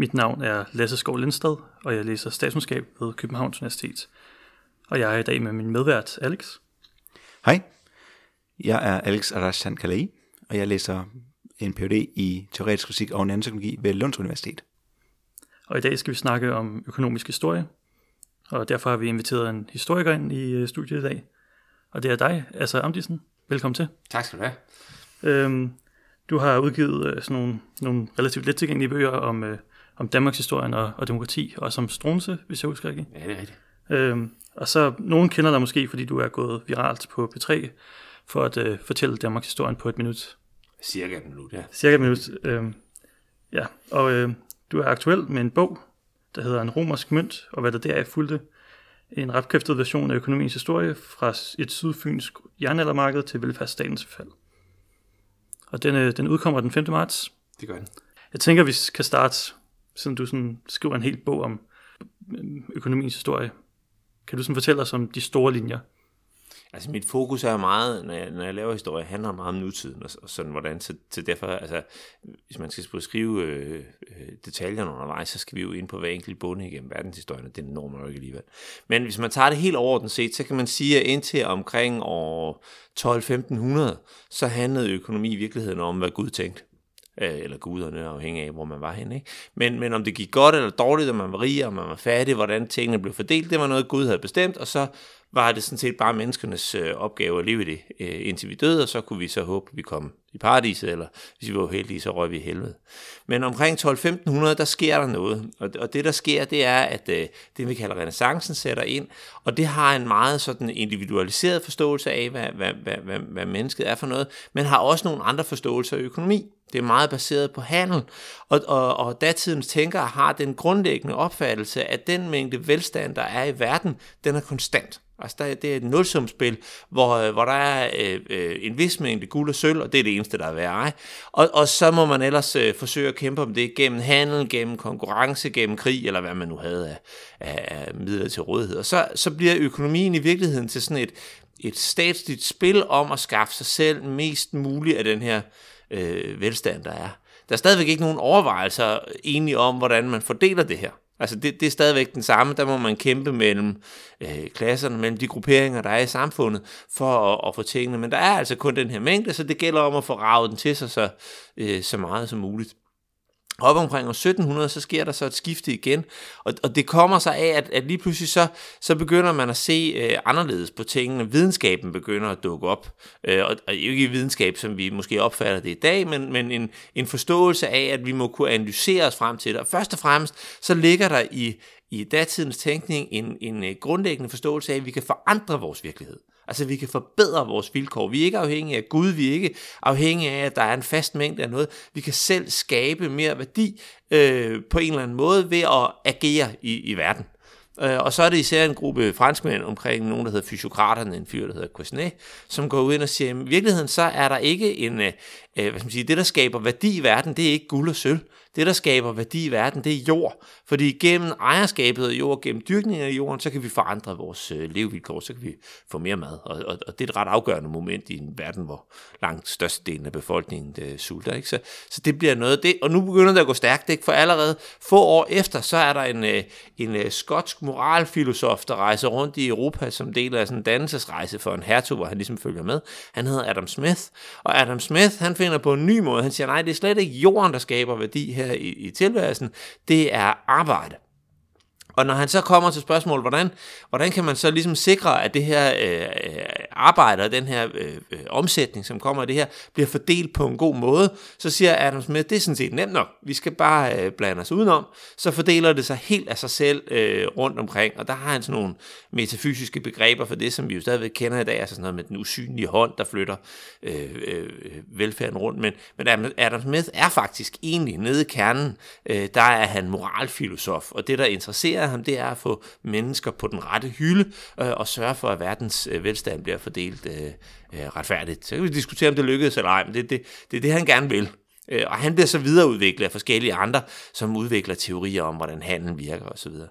Mit navn er Lasse Skov Lindstad, og jeg læser statskundskab ved Københavns Universitet. Og jeg er i dag med min medvært, Alex. Hej, jeg er Alex Arashan Kalei, og jeg læser en Ph.D. i teoretisk fysik og nanoteknologi ved Lunds Universitet. Og i dag skal vi snakke om økonomisk historie, og derfor har vi inviteret en historiker ind i øh, studiet i dag. Og det er dig, altså Amdisen. Velkommen til. Tak skal du have. Øhm, du har udgivet øh, sådan nogle, nogle relativt let tilgængelige bøger om, øh, om Danmarks historie og, og demokrati, og som Strunse, hvis jeg husker rigtigt. Ja, det er rigtigt. Øhm, og så, nogen kender dig måske, fordi du er gået viralt på P3, for at øh, fortælle Danmarks historien på et minut. Cirka et minut, ja. Cirka et minut. Øhm, ja, og øh, du er aktuel med en bog, der hedder En romersk mønt, og hvad der deraf fulgte. En retkræftet version af økonomiens historie fra et sydfynsk jernaldermarked til velfærdsstatens fald. Og den, øh, den udkommer den 5. marts. Det gør den. Jeg tænker, vi kan starte, siden du sådan skriver en hel bog om øh, økonomiens historie. Kan du sådan fortælle os om de store linjer? Altså mit fokus er meget, når jeg, når jeg laver historie, handler meget om nutiden og, og sådan hvordan, så, så derfor, altså, hvis man skal beskrive øh, øh, detaljerne undervejs, så skal vi jo ind på hver enkelt bunde igennem verdenshistorien, og det når man jo ikke alligevel. Men hvis man tager det helt overordnet set, så kan man sige, at indtil omkring år 12-1500, så handlede økonomi i virkeligheden om, hvad Gud tænkte Øh, eller guderne, afhængig af, hvor man var henne. Ikke? Men, men om det gik godt eller dårligt, om man var rig, om man var fattig, hvordan tingene blev fordelt, det var noget, Gud havde bestemt, og så var det sådan set bare menneskernes øh, opgave at leve i det, øh, indtil vi døde, og så kunne vi så håbe, at vi kom i paradiset, eller hvis vi var heldige, så røg vi i helvede. Men omkring 12-1500, der sker der noget, og, og det der sker, det er, at øh, det vi kalder renaissancen sætter ind, og det har en meget sådan individualiseret forståelse af, hvad, hvad, hvad, hvad, hvad mennesket er for noget, men har også nogle andre forståelser af økonomi. Det er meget baseret på handel, og, og, og datidens tænkere har den grundlæggende opfattelse, at den mængde velstand, der er i verden, den er konstant. Altså der, det er et nulsumspil, hvor, øh, hvor der er øh, øh, en vis mængde guld og sølv, og det er det eneste, der er værd. Og, og så må man ellers øh, forsøge at kæmpe om det gennem handel, gennem konkurrence, gennem krig, eller hvad man nu havde af, af, af midler til rådighed. Og så, så bliver økonomien i virkeligheden til sådan et, et statsligt spil om at skaffe sig selv mest muligt af den her øh, Øh, velstand, der er. Der er stadigvæk ikke nogen overvejelser egentlig om, hvordan man fordeler det her. Altså det, det er stadigvæk den samme, der må man kæmpe mellem øh, klasserne, mellem de grupperinger, der er i samfundet, for at, at få tingene. Men der er altså kun den her mængde, så det gælder om at få ravet den til sig så, øh, så meget som muligt. Op omkring år 1700, så sker der så et skifte igen, og, og det kommer sig af, at, at lige pludselig så, så begynder man at se øh, anderledes på tingene. Videnskaben begynder at dukke op, øh, og, og ikke videnskab, som vi måske opfatter det i dag, men, men en, en forståelse af, at vi må kunne analysere os frem til det. Og først og fremmest, så ligger der i, i datidens tænkning en, en øh, grundlæggende forståelse af, at vi kan forandre vores virkelighed. Altså vi kan forbedre vores vilkår. Vi er ikke afhængige af Gud, vi er ikke afhængige af, at der er en fast mængde af noget. Vi kan selv skabe mere værdi øh, på en eller anden måde ved at agere i, i verden. Øh, og så er det især en gruppe franskmænd omkring nogen, der hedder fysiokraterne, en fyr, der hedder Quesnay, som går ud og siger, at i virkeligheden så er der ikke en, øh, øh, hvad skal man sige, det der skaber værdi i verden, det er ikke guld og sølv. Det, der skaber værdi i verden, det er jord. Fordi gennem ejerskabet af jord, gennem dyrkningen af jorden, så kan vi forandre vores øh, levevilkår, så kan vi få mere mad. Og, og, og det er et ret afgørende moment i en verden, hvor langt størstedelen af befolkningen det, øh, sulter. Ikke? Så, så det bliver noget det. Og nu begynder det at gå stærkt, ikke? for allerede få år efter, så er der en, øh, en, øh, skotsk moralfilosof, der rejser rundt i Europa som del af sådan en dannelsesrejse for en hertug, hvor han ligesom følger med. Han hedder Adam Smith. Og Adam Smith, han finder på en ny måde. Han siger, nej, det er slet ikke jorden, der skaber værdi her i, i tilværelsen, det er arbejde. Og når han så kommer til spørgsmålet, hvordan, hvordan kan man så ligesom sikre, at det her øh, øh arbejde og den her øh, øh omsætning, som kommer af det her, bliver fordelt på en god måde, så siger Adam Smith, det er sådan set nemt nok. Vi skal bare øh, blande os udenom. Så fordeler det sig helt af sig selv øh, rundt omkring, og der har han sådan nogle metafysiske begreber for det, som vi jo stadigvæk kender i dag, altså sådan noget med den usynlige hånd, der flytter øh, øh, øh velfærden rundt. Men, men Adam Smith er faktisk egentlig nede i kernen, øh, der er han moralfilosof, og det, der interesserer ham, det er at få mennesker på den rette hylde øh, og sørge for, at verdens øh, velstand bliver fordelt øh, øh, retfærdigt. Så kan vi diskutere, om det lykkedes eller ej, men det, det, det er det, han gerne vil. Øh, og han bliver så videreudviklet af forskellige andre, som udvikler teorier om, hvordan handel virker osv. Det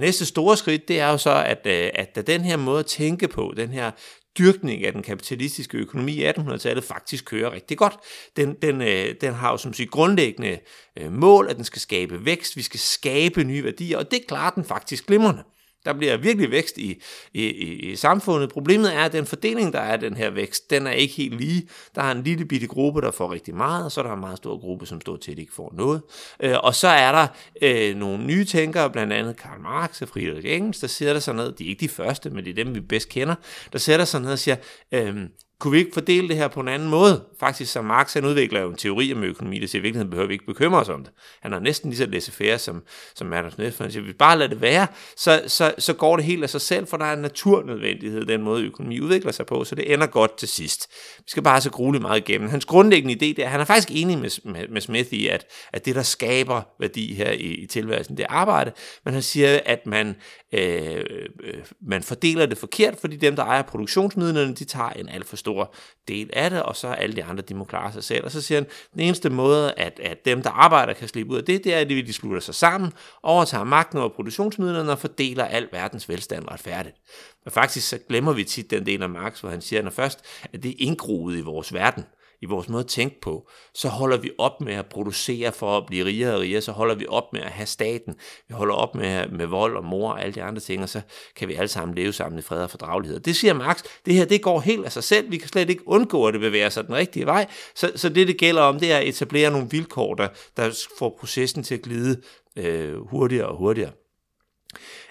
næste store skridt, det er jo så, at, øh, at da den her måde at tænke på, den her dyrkning af den kapitalistiske økonomi i 1800-tallet faktisk kører rigtig godt. Den, den, øh, den har jo som sige grundlæggende øh, mål, at den skal skabe vækst, vi skal skabe nye værdier, og det klarer den faktisk glimrende. Der bliver virkelig vækst i, i, i, i samfundet. Problemet er, at den fordeling, der er den her vækst, den er ikke helt lige. Der er en lille bitte gruppe, der får rigtig meget, og så er der en meget stor gruppe, som står set ikke får noget. Øh, og så er der øh, nogle nye tænkere, blandt andet Karl Marx og Friedrich Engels, der sætter sig ned, de er ikke de første, men det er dem, vi bedst kender, der sætter sig ned og siger, øh, kunne vi ikke fordele det her på en anden måde? Faktisk, som Marx han udvikler jo en teori om økonomi, der siger, at i virkeligheden behøver vi ikke bekymre os om det. Han har næsten lige så laissez som, som Adam Smith. Han siger, vi bare lader det være, så, så, så går det helt af sig selv, for der er en naturnødvendighed, den måde økonomi udvikler sig på, så det ender godt til sidst. Vi skal bare så grueligt meget igennem. Hans grundlæggende idé, det er, han er faktisk enig med, med, med Smith i, at, at det, der skaber værdi her i, i tilværelsen, det er arbejde, men han siger, at man, øh, øh, man fordeler det forkert, fordi dem, der ejer produktionsmidlerne, de tager en alt for stor del af det, og så alle de andre, de må klare sig selv. Og så siger han, den eneste måde, at, at dem, der arbejder, kan slippe ud af det, det er, at de slutter sig sammen, overtager magten over produktionsmidlerne og fordeler al verdens velstand retfærdigt. Men faktisk så glemmer vi tit den del af Marx, hvor han siger, når først, at det er indgroet i vores verden, i vores måde at tænke på, så holder vi op med at producere for at blive rigere og rigere, så holder vi op med at have staten, vi holder op med, med vold og mor og alle de andre ting, og så kan vi alle sammen leve sammen i fred og fordragelighed. Det siger Marx, det her det går helt af sig selv, vi kan slet ikke undgå, at det bevæger sig den rigtige vej, så, så det det gælder om, det er at etablere nogle vilkår, der, der får processen til at glide øh, hurtigere og hurtigere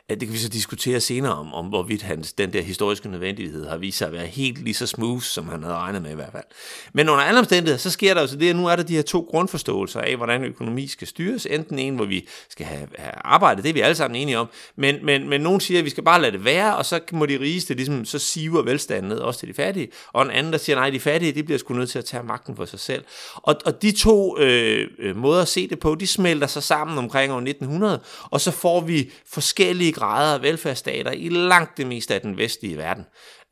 det kan vi så diskutere senere om, om hvorvidt hans, den der historiske nødvendighed har vist sig at være helt lige så smooth, som han havde regnet med i hvert fald. Men under alle omstændigheder, så sker der jo så det, at nu er der de her to grundforståelser af, hvordan økonomi skal styres. Enten en, hvor vi skal have, have arbejde, det er vi alle sammen enige om, men, men, men nogen siger, at vi skal bare lade det være, og så må de rigeste ligesom, så siver velstanden ned også til de fattige. Og en anden, der siger, nej, de fattige, de bliver sgu nødt til at tage magten for sig selv. Og, og de to øh, øh måder at se det på, de smelter sig sammen omkring år 1900, og så får vi forskellige grader af velfærdsstater i langt det meste af den vestlige verden.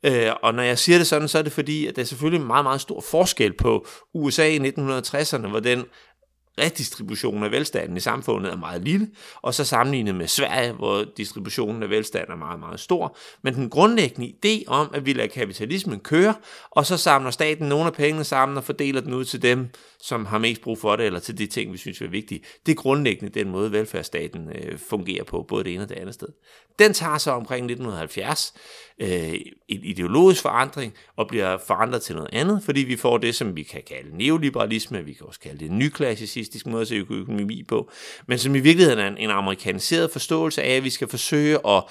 Øh, og når jeg siger det sådan, så er det fordi, at der er selvfølgelig meget, meget stor forskel på USA i 1960'erne, hvor den redistributionen af velstanden i samfundet er meget lille, og så sammenlignet med Sverige, hvor distributionen af velstand er meget, meget stor. Men den grundlæggende idé om, at vi lader kapitalismen køre, og så samler staten nogle af pengene sammen og fordeler den ud til dem, som har mest brug for det, eller til de ting, vi synes er vigtige. Det er grundlæggende den måde, velfærdsstaten øh, fungerer på, både det ene og det andet sted. Den tager så omkring 1970 øh, en ideologisk forandring og bliver forandret til noget andet, fordi vi får det, som vi kan kalde neoliberalisme, vi kan også kalde det nyklassicistisk måde at se økonomi på, men som i virkeligheden er en, en amerikaniseret forståelse af, at vi skal forsøge at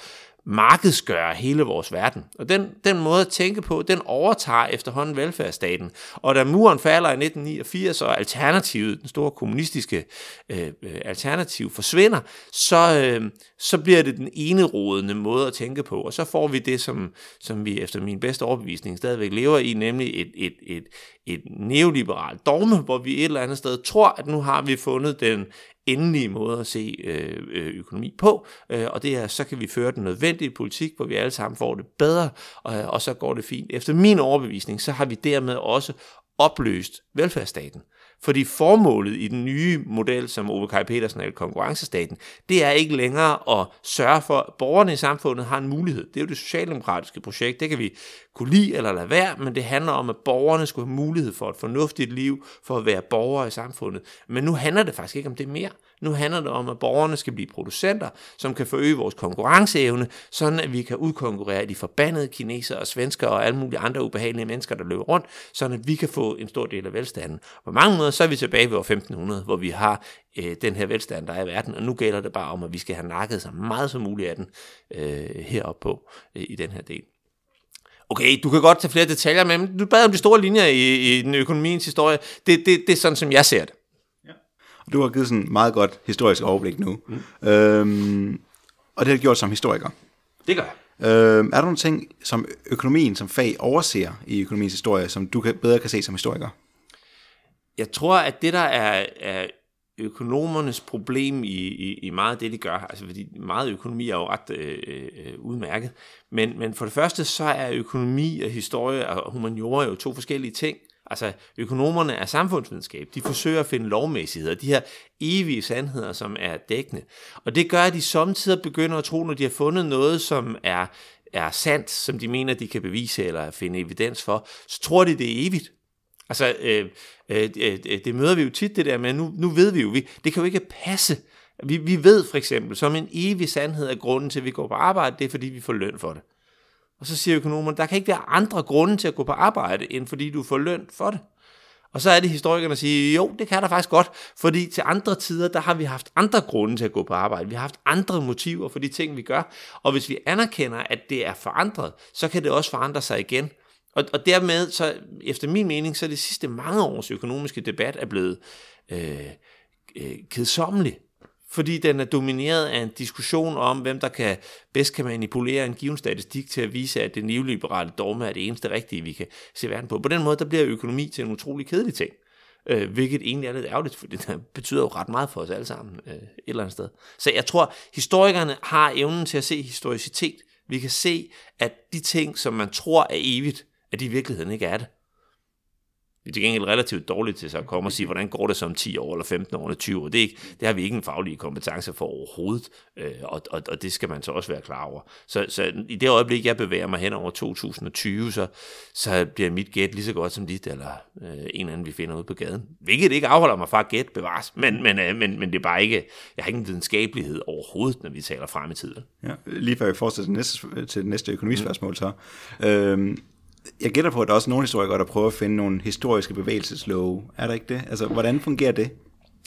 markedsgøre hele vores verden. Og den, den måde at tænke på, den overtager efterhånden velfærdsstaten. Og da muren falder i 1989, og alternativet, den store kommunistiske øh, øh, alternativ, forsvinder, så, øh, så bliver det den enerodende måde at tænke på. Og så får vi det, som, som vi efter min bedste overbevisning stadigvæk lever i, nemlig et, et, et, et neoliberalt dogme, hvor vi et eller andet sted tror, at nu har vi fundet den endelige måde at se øh, øh, økonomi på, øh, og det er, så kan vi føre den nødvendige politik, hvor vi alle sammen får det bedre, og, og så går det fint. Efter min overbevisning, så har vi dermed også opløst velfærdsstaten. Fordi formålet i den nye model, som Ove Kaj Petersen er konkurrencestaten, det er ikke længere at sørge for, at borgerne i samfundet har en mulighed. Det er jo det socialdemokratiske projekt, det kan vi kunne lide eller lade være, men det handler om, at borgerne skulle have mulighed for et fornuftigt liv, for at være borgere i samfundet. Men nu handler det faktisk ikke om det mere. Nu handler det om, at borgerne skal blive producenter, som kan forøge vores konkurrenceevne, sådan at vi kan udkonkurrere de forbandede kinesere og svenskere og alle mulige andre ubehagelige mennesker, der løber rundt, sådan at vi kan få en stor del af velstanden. På mange måder så er vi tilbage ved år 1500, hvor vi har øh, den her velstand, der er i verden, og nu gælder det bare om, at vi skal have nakket så meget som muligt af den øh, heroppe på øh, i den her del. Okay, du kan godt tage flere detaljer, men du bad om de store linjer i, i den økonomiens historie. Det, det, det er sådan, som jeg ser det. Du har givet sådan et meget godt historisk overblik nu. Mm. Øhm, og det har du gjort som historiker. Det gør jeg. Øhm, er der nogle ting, som økonomien som fag overser i økonomiens historie, som du kan, bedre kan se som historiker? Jeg tror, at det, der er, er økonomernes problem i, i, i meget af det, de gør, altså fordi meget økonomi er jo ret øh, øh, udmærket, men, men for det første, så er økonomi og historie og humaniora jo to forskellige ting. Altså, økonomerne er samfundsvidenskab. De forsøger at finde lovmæssigheder, de her evige sandheder, som er dækkende. Og det gør, at de samtidig begynder at tro, når de har fundet noget, som er, er sandt, som de mener, de kan bevise eller finde evidens for, så tror de, det er evigt. Altså, øh, øh, øh, øh, det møder vi jo tit det der med, nu, nu ved vi jo, vi, det kan jo ikke passe. Vi, vi ved for eksempel, som en evig sandhed er grunden til, at vi går på arbejde, det er fordi, vi får løn for det. Og så siger økonomerne, der kan ikke være andre grunde til at gå på arbejde, end fordi du får løn for det. Og så er det historikerne, der siger, jo, det kan der faktisk godt, fordi til andre tider, der har vi haft andre grunde til at gå på arbejde. Vi har haft andre motiver for de ting, vi gør. Og hvis vi anerkender, at det er forandret, så kan det også forandre sig igen. Og, og dermed, så efter min mening, så er det sidste mange års økonomiske debat er blevet øh, øh, kedsommelig fordi den er domineret af en diskussion om, hvem der kan bedst kan manipulere en given statistik til at vise, at det neoliberale dogme er det eneste rigtige, vi kan se verden på. På den måde, der bliver økonomi til en utrolig kedelig ting, øh, hvilket egentlig er lidt ærgerligt, for det betyder jo ret meget for os alle sammen øh, et eller andet sted. Så jeg tror, historikerne har evnen til at se historicitet. Vi kan se, at de ting, som man tror er evigt, at de i virkeligheden ikke er det. Vi er til gengæld relativt dårligt til så at komme og sige, hvordan går det som 10 år, eller 15 år, eller 20 år. Det, er ikke, det har vi ikke en faglig kompetence for overhovedet, øh, og, og, og det skal man så også være klar over. Så, så i det øjeblik, jeg bevæger mig hen over 2020, så, så bliver mit gæt lige så godt som dit, eller øh, en eller anden, vi finder ude på gaden. Hvilket ikke afholder mig fra at gætte bevares, men, men, øh, men, men det er bare ikke, jeg har ingen videnskabelighed overhovedet, når vi taler frem i tiden. Ja, lige før vi fortsætter til, næste, til det næste økonomispørgsmål så. Øh, jeg gætter på, at der er også nogle historikere, der prøver at finde nogle historiske bevægelseslove. Er der ikke det? Altså, hvordan fungerer det?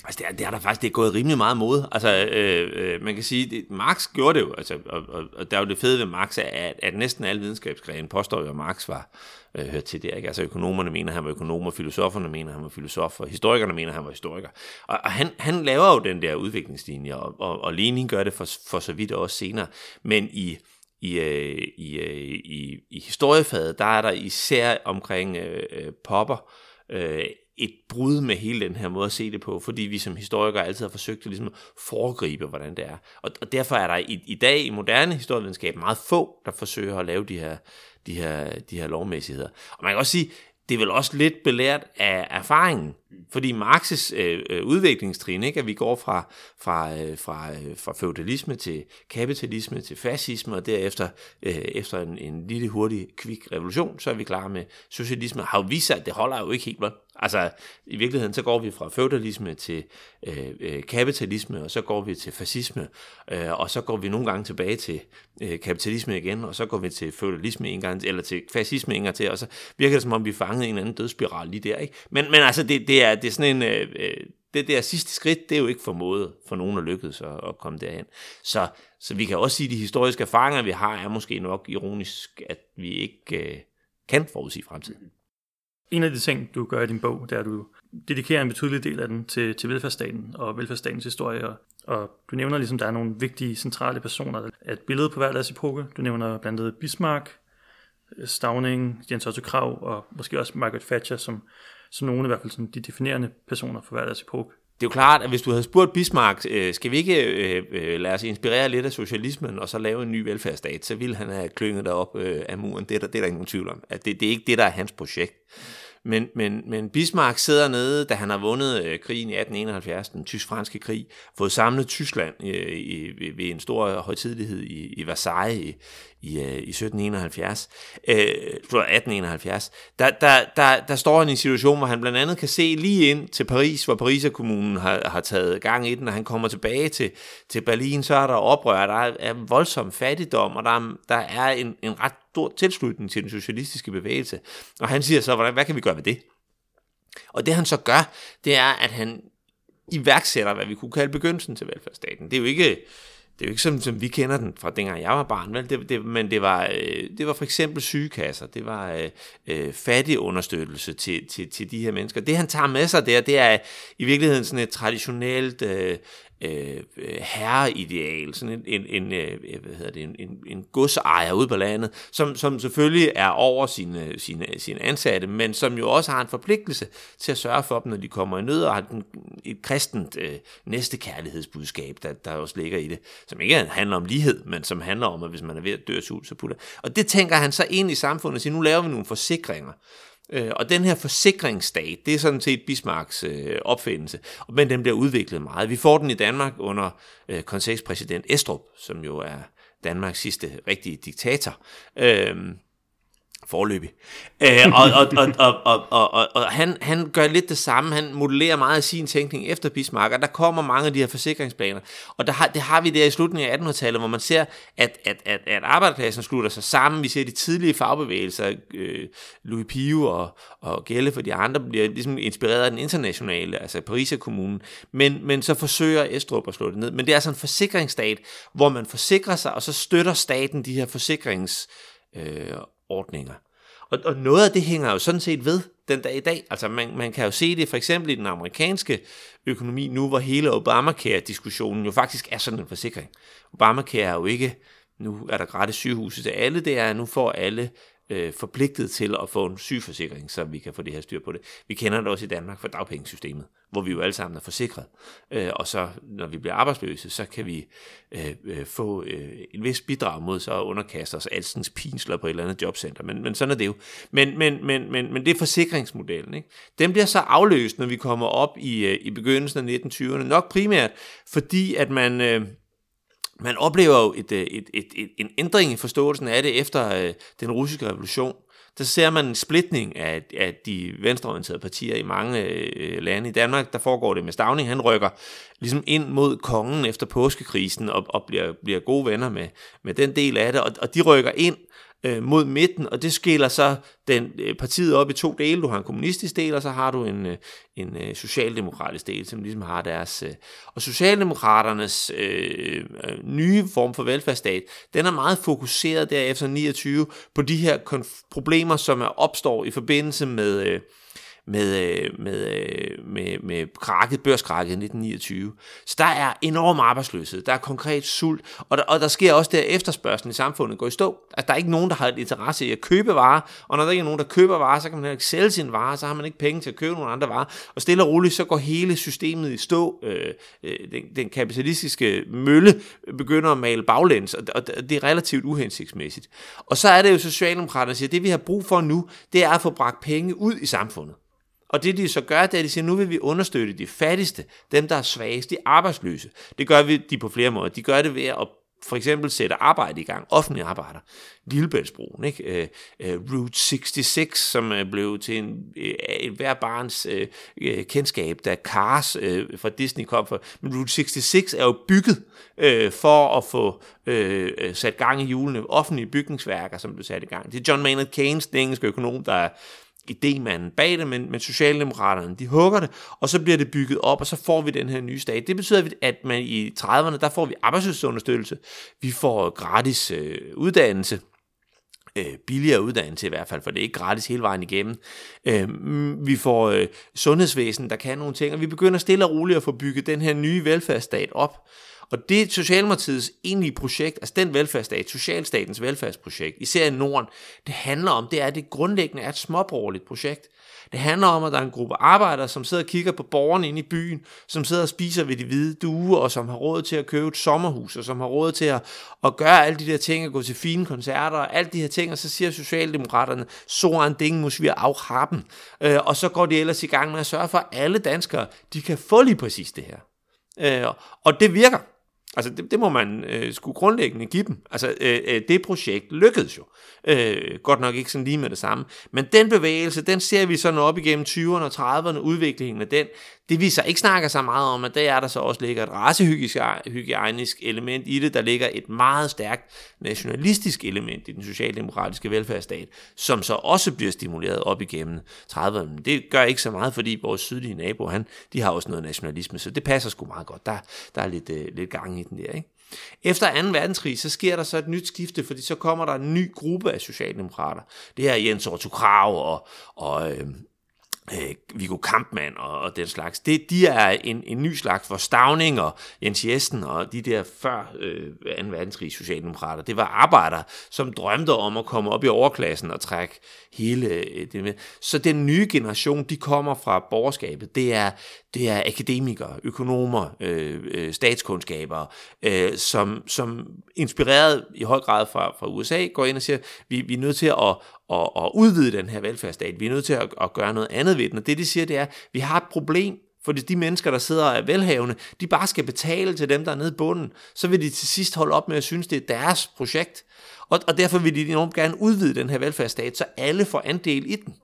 Altså, det er, det er der faktisk det er gået rimelig meget mod. Altså, øh, øh, man kan sige, det, Marx gjorde det jo, altså, og, og, og der er jo det fede ved Marx, at, at næsten alle videnskabsgrene påstår jo, at Marx var øh, hørt til det. Ikke? Altså, økonomerne mener, at han var økonom, og filosoferne mener, at han var filosof, og historikerne mener, at han var historiker. Og, og han, han laver jo den der udviklingslinje, og, og, og Lenin gør det for, for så vidt også senere. Men i i, øh, i, øh, i, i historiefaget, der er der især omkring øh, øh, popper øh, et brud med hele den her måde at se det på, fordi vi som historikere altid har forsøgt at ligesom foregribe, hvordan det er. Og, og derfor er der i, i dag i moderne historievidenskab meget få, der forsøger at lave de her, de her, de her lovmæssigheder. Og man kan også sige, det er vel også lidt belært af erfaringen, fordi Marx's øh, øh, udviklingstrin, ikke, at vi går fra, fra, øh, fra, øh, fra feudalisme til kapitalisme til fascisme, og derefter øh, efter en, en lille hurtig, kvik revolution, så er vi klar med socialisme, har jo vist sig, at det holder jo ikke helt vel. Altså, i virkeligheden, så går vi fra feudalisme til øh, øh, kapitalisme, og så går vi til fascisme, øh, og så går vi nogle gange tilbage til øh, kapitalisme igen, og så går vi til feudalisme en gang, eller til fascisme en gang til, og så virker det som om, vi fangede en anden dødsspiral lige der, ikke? Men, men altså, det, det, er, det er sådan en... Øh, øh, det der sidste skridt, det er jo ikke formået for nogen at lykkes at, at komme derhen. Så, så vi kan også sige, at de historiske erfaringer, vi har, er måske nok ironisk, at vi ikke øh, kan forudsige fremtiden. En af de ting, du gør i din bog, det er, at du dedikerer en betydelig del af den til, til velfærdsstaten og velfærdsstatens historie. Og, og du nævner ligesom, der er nogle vigtige centrale personer. Et billede på hver deres epoke. Du nævner blandt andet Bismarck, Stavning, Jens Otto Krav og måske også Margaret Thatcher, som, som nogle i hvert fald sådan, de definerende personer for hver deres epoke. Det er jo klart, at hvis du havde spurgt Bismarck, øh, skal vi ikke øh, øh, lade os inspirere lidt af socialismen, og så lave en ny velfærdsstat, så ville han have klynget derop øh, af muren. Det er, der, det er der ingen tvivl om. At det, det er ikke det, der er hans projekt. Men, men, men Bismarck sidder nede, da han har vundet øh, krigen i 1871, den tysk-franske krig, fået samlet Tyskland øh, i, ved en stor højtidelighed i, i Versailles i, i, øh, i 1771, øh, 1871, der, der, der, der står han i en situation, hvor han blandt andet kan se lige ind til Paris, hvor Pariserkommunen har, har taget gang i den, og han kommer tilbage til, til Berlin, så er der oprør, der er, er voldsom fattigdom, og der er, der er en, en ret stor tilslutning til den socialistiske bevægelse. Og han siger så, hvordan, hvad kan vi gøre ved det? Og det han så gør, det er, at han iværksætter, hvad vi kunne kalde begyndelsen til velfærdsstaten. Det er jo ikke, det er jo ikke som, som vi kender den fra dengang jeg var barn, vel? Det, det, men det var, øh, det var for eksempel sygekasser, det var øh, øh, fattig understøttelse til, til, til de her mennesker. Det han tager med sig der, det er i virkeligheden sådan et traditionelt øh, Øh, øh, herreideal, sådan en, en, en, øh, øh, hvad hedder det, en, en, en godsejer ude på landet, som, som selvfølgelig er over sine, sine, sine ansatte, men som jo også har en forpligtelse til at sørge for dem, når de kommer i nød, og har et, et kristent øh, næstekærlighedsbudskab, der, der også ligger i det, som ikke handler om lighed, men som handler om, at hvis man er ved at dø så putter. Og det tænker han så ind i samfundet og siger, nu laver vi nogle forsikringer, Øh, og den her forsikringsstat, det er sådan set Bismarcks øh, opfindelse, men den bliver udviklet meget. Vi får den i Danmark under øh, konsekspræsident Estrup, som jo er Danmarks sidste rigtige diktator. Øh, forløbig. Øh, og og, og, og, og, og, og, og han, han gør lidt det samme. Han modellerer meget af sin tænkning efter Bismarck, og der kommer mange af de her forsikringsplaner. Og der har, det har vi der i slutningen af 1800-tallet, hvor man ser, at, at, at, at arbejderklassen slutter sig sammen. Vi ser de tidlige fagbevægelser, øh, Louis Pio og, og Gelle for de andre, bliver ligesom inspireret af den internationale, altså Pariser kommunen. Men, men så forsøger Estrup at slå det ned. Men det er altså en forsikringsstat, hvor man forsikrer sig, og så støtter staten de her forsikrings øh, ordninger. Og, og noget af det hænger jo sådan set ved den dag i dag. Altså man, man kan jo se det for eksempel i den amerikanske økonomi nu, hvor hele Obamacare-diskussionen jo faktisk er sådan en forsikring. Obamacare er jo ikke, nu er der gratis sygehuse til alle, det er, nu får alle øh, forpligtet til at få en sygeforsikring, så vi kan få det her styr på det. Vi kender det også i Danmark for dagpengesystemet, hvor vi jo alle sammen er forsikret. Øh, og så når vi bliver arbejdsløse, så kan vi øh, øh, få øh, en vis bidrag mod så at underkaste os alstens pinsler på et eller andet jobcenter. Men, men sådan er det jo. Men, men, men, men, men det er forsikringsmodellen. Ikke? Den bliver så afløst, når vi kommer op i, øh, i begyndelsen af 1920'erne. Nok primært fordi, at man... Øh, man oplever jo et, øh, et, et, et, en ændring i forståelsen af det efter øh, den russiske revolution. Der ser man en splitning af, af de venstreorienterede partier i mange øh, lande. I Danmark, der foregår det med Stavning. Han rykker ligesom ind mod kongen efter påskekrisen og, og bliver, bliver gode venner med, med den del af det. Og, og de rykker ind øh, mod midten, og det skiller så den, øh, partiet op i to dele. Du har en kommunistisk del, og så har du en, øh, en øh, socialdemokratisk del, som ligesom har deres... Øh, og Socialdemokraternes øh, øh, nye form for velfærdsstat, den er meget fokuseret derefter 29 på de her problemer, som er opstår i forbindelse med... Øh, med, øh, med, øh, med, med krakket, børskrakket i 1929. Så der er enorm arbejdsløshed, der er konkret sult, og der, og der sker også der efterspørgselen i samfundet går i stå. Altså, der er ikke nogen, der har et interesse i at købe varer, og når der ikke er nogen, der køber varer, så kan man heller ikke sælge sine varer, så har man ikke penge til at købe nogle andre varer, og stille og roligt, så går hele systemet i stå. Øh, øh, den, den kapitalistiske mølle begynder at male baglæns, og, og det er relativt uhensigtsmæssigt. Og så er det jo Socialdemokraterne, der siger, at det vi har brug for nu, det er at få bragt penge ud i samfundet. Og det de så gør, det er, at de siger, nu vil vi understøtte de fattigste, dem der er svagest, de arbejdsløse. Det gør vi de på flere måder. De gør det ved at for eksempel sætte arbejde i gang, offentlige arbejder. Lillebæltsbroen, ikke? Uh, Route 66, som er blev til en, et hver barns øh, kendskab, da Cars øh, fra Disney kom for. Men Route 66 er jo bygget øh, for at få øh, sat gang i hjulene, offentlige bygningsværker, som blev sat i gang. Det er John Maynard Keynes, den engelske økonom, der idémanden bag det, men, men Socialdemokraterne, de hugger det, og så bliver det bygget op, og så får vi den her nye stat. Det betyder, at man i 30'erne, der får vi arbejdsløshedsunderstøttelse, vi får gratis øh, uddannelse, øh, billigere uddannelse i hvert fald, for det er ikke gratis hele vejen igennem. Øh, mm, vi får øh, sundhedsvæsen, der kan nogle ting, og vi begynder stille og roligt at få bygget den her nye velfærdsstat op. Og det Socialdemokratiets egentlige projekt, altså den velfærdsstat, Socialstatens velfærdsprojekt, især i Norden, det handler om, det er, at det grundlæggende er et småborgerligt projekt. Det handler om, at der er en gruppe arbejdere, som sidder og kigger på borgerne inde i byen, som sidder og spiser ved de hvide duer, og som har råd til at købe et sommerhus, og som har råd til at, at gøre alle de der ting, at gå til fine koncerter, og alle de her ting, og så siger Socialdemokraterne, så en ding, må vi auch. Øh, og så går de ellers i gang med at sørge for, at alle danskere, de kan få lige præcis det her. Øh, og det virker. Altså, det, det må man øh, skulle grundlæggende give dem. Altså, øh, øh, det projekt lykkedes jo. Øh, godt nok ikke sådan lige med det samme. Men den bevægelse, den ser vi sådan op igennem 20'erne og 30'erne, udviklingen af den, det vi så ikke snakker så meget om, at der er der så også ligger et racehygiejnisk element i det, der ligger et meget stærkt nationalistisk element i den socialdemokratiske velfærdsstat, som så også bliver stimuleret op igennem 30'erne. Det gør ikke så meget, fordi vores sydlige nabo, han, de har også noget nationalisme, så det passer sgu meget godt. Der, der er lidt, øh, lidt gang i den der, ikke? Efter 2. verdenskrig, så sker der så et nyt skifte, fordi så kommer der en ny gruppe af socialdemokrater. Det er Jens Otto Krav og, og øh, øh, Viggo Kampmann og, og den slags, det, de er en, en ny slags for Stavning og Jens Jessen og de der før øh, 2. verdenskrig socialdemokrater. Det var arbejdere, som drømte om at komme op i overklassen og trække hele øh, det med. Så den nye generation, de kommer fra borgerskabet. Det er, det er akademikere, økonomer, øh, øh, statskundskabere, øh, som, som inspireret i høj grad fra, fra USA, går ind og siger, vi, vi er nødt til at, at, at udvide den her velfærdsstat. Vi er nødt til at, at gøre noget andet ved den. Og det, de siger, det er, vi har et problem, fordi de mennesker, der sidder og er velhavende, de bare skal betale til dem, der er nede i bunden. Så vil de til sidst holde op med at synes, det er deres projekt. Og, og derfor vil de enormt gerne udvide den her velfærdsstat, så alle får andel i den.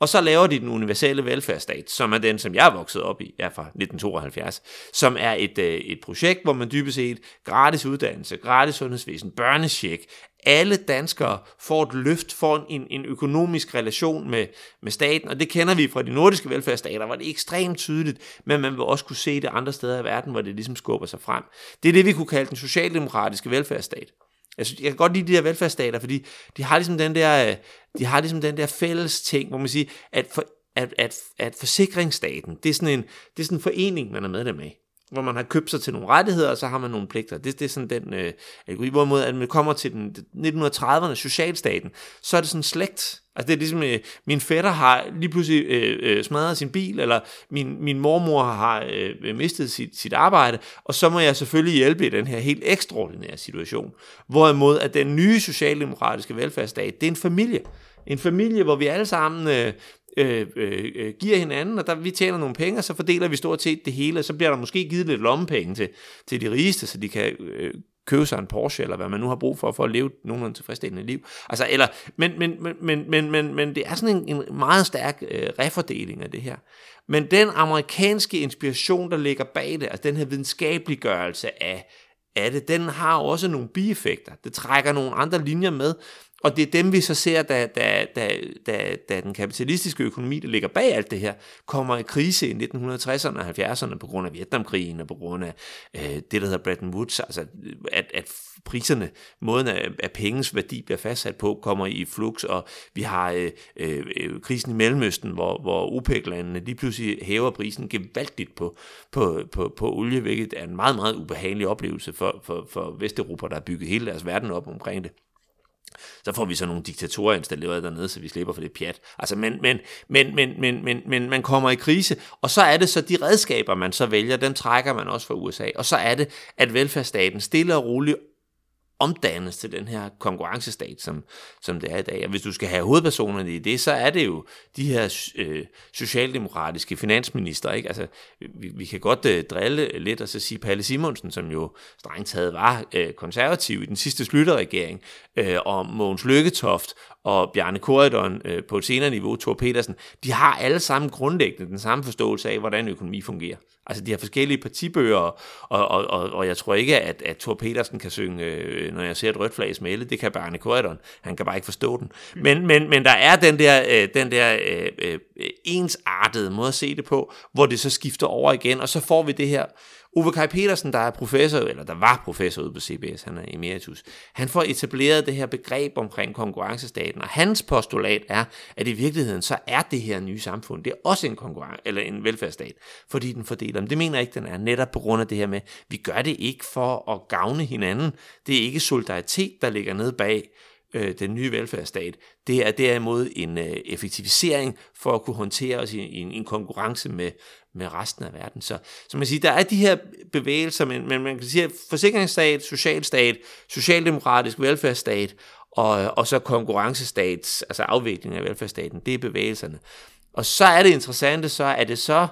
Og så laver de den universelle velfærdsstat, som er den, som jeg er vokset op i, er fra 1972, som er et, øh, et projekt, hvor man dybest set gratis uddannelse, gratis sundhedsvæsen, børnecheck, alle danskere får et løft, får en, en økonomisk relation med, med staten, og det kender vi fra de nordiske velfærdsstater, hvor det er ekstremt tydeligt, men man vil også kunne se det andre steder i verden, hvor det ligesom skubber sig frem. Det er det, vi kunne kalde den socialdemokratiske velfærdsstat. Jeg, synes, jeg kan godt lide de der velfærdsstater, fordi de har ligesom den der, øh, de har ligesom den der fælles ting, hvor man siger, at, for, at, at, at forsikringsstaten, det er, sådan en, det er sådan en forening, man er medlem af hvor man har købt sig til nogle rettigheder, og så har man nogle pligter. Det, det er sådan den øh, algori. Hvorimod, at man kommer til den 1930'erne, socialstaten, så er det sådan slægt. Altså det er ligesom, øh, min fætter har lige pludselig øh, øh, smadret sin bil, eller min, min mormor har øh, øh, mistet sit, sit arbejde, og så må jeg selvfølgelig hjælpe i den her helt ekstraordinære situation. Hvorimod, at den nye socialdemokratiske velfærdsstat, det er en familie. En familie, hvor vi alle sammen øh, Øh, øh, øh, giver hinanden, og der vi tjener nogle penge, og så fordeler vi stort set det hele, og så bliver der måske givet lidt lommepenge til, til de rigeste, så de kan øh, købe sig en Porsche, eller hvad man nu har brug for, for at leve nogenlunde tilfredsstillende liv. Altså, eller, men, men, men, men, men, men, men det er sådan en, en meget stærk øh, refordeling af det her. Men den amerikanske inspiration, der ligger bag det, altså den her videnskabeliggørelse af, af det, den har også nogle bieffekter. Det trækker nogle andre linjer med, og det er dem, vi så ser, da, da, da, da, da den kapitalistiske økonomi, der ligger bag alt det her, kommer i krise i 1960'erne og 70'erne på grund af Vietnamkrigen og på grund af øh, det, der hedder Bretton Woods, altså at, at priserne, måden af, af pengens værdi bliver fastsat på, kommer i flux, og vi har øh, øh, krisen i Mellemøsten, hvor, hvor OPEC-landene lige pludselig hæver prisen gevaldigt på, på, på, på olie, hvilket er en meget, meget ubehagelig oplevelse for, for, for Vesteuropa, der har bygget hele deres verden op omkring det så får vi så nogle diktatorer installeret dernede, så vi slipper for det pjat. Altså, men, men, men, men, men, men, men man kommer i krise, og så er det så de redskaber, man så vælger, den trækker man også fra USA, og så er det, at velfærdsstaten stille og roligt omdannes til den her konkurrencestat, som, som det er i dag. Og hvis du skal have hovedpersonerne i det, så er det jo de her øh, socialdemokratiske finansminister. Ikke? Altså, vi, vi kan godt øh, drille lidt og så sige Palle Simonsen, som jo strengt taget var øh, konservativ i den sidste slutterregering, øh, og Mogens Lykketoft og Bjarne Korydon øh, på et senere niveau, Thor Petersen, de har alle sammen grundlæggende den samme forståelse af, hvordan økonomi fungerer. Altså de har forskellige partibøger, og, og, og, og jeg tror ikke, at, at Thor Petersen kan synge, øh, når jeg ser et rødt flag smelle, det kan Bjarne Korydon, han kan bare ikke forstå den. Men, men, men der er den der, øh, den der øh, øh, ensartede måde at se det på, hvor det så skifter over igen, og så får vi det her Ove Kaj Petersen, der er professor, eller der var professor ude på CBS, han er emeritus, han får etableret det her begreb omkring konkurrencestaten, og hans postulat er, at i virkeligheden så er det her nye samfund, det er også en konkurrence, eller en velfærdsstat, fordi den fordeler. dem. det mener jeg ikke, den er, netop på grund af det her med, vi gør det ikke for at gavne hinanden. Det er ikke solidaritet, der ligger nede bag øh, den nye velfærdsstat. Det er derimod en øh, effektivisering for at kunne håndtere os i, i, en, i en konkurrence med, med resten af verden. Så, så man siger, der er de her bevægelser, men, men man kan sige, at forsikringsstat, socialstat, socialdemokratisk velfærdsstat og, og så konkurrencestats, altså afviklingen af velfærdsstaten, det er bevægelserne. Og så er det interessante, så er det så,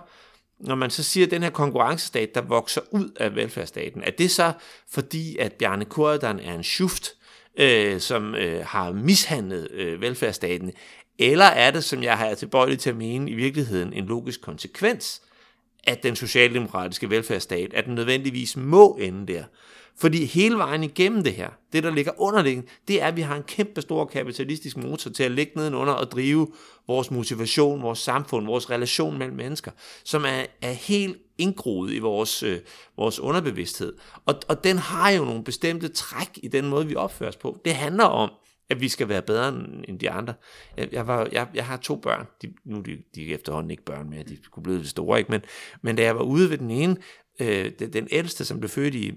når man så siger, at den her konkurrencestat, der vokser ud af velfærdsstaten, er det så fordi, at Bjarne Kordan er en schuft, øh, som øh, har mishandlet øh, velfærdsstaten, eller er det, som jeg har tilbøjelig til at mene, i virkeligheden en logisk konsekvens, at den socialdemokratiske velfærdsstat, at den nødvendigvis må ende der. Fordi hele vejen igennem det her, det der ligger underliggende, det er, at vi har en kæmpe stor kapitalistisk motor til at ligge nedenunder og drive vores motivation, vores samfund, vores relation mellem mennesker, som er, er helt indgroet i vores, øh, vores underbevidsthed. Og, og den har jo nogle bestemte træk i den måde, vi opfører os på. Det handler om, at vi skal være bedre end de andre. Jeg, jeg, var, jeg, jeg har to børn. De, nu er de, de er efterhånden ikke børn mere, de kunne blive lidt store, ikke? Men, men da jeg var ude ved den ene, øh, den, den ældste, som blev født i,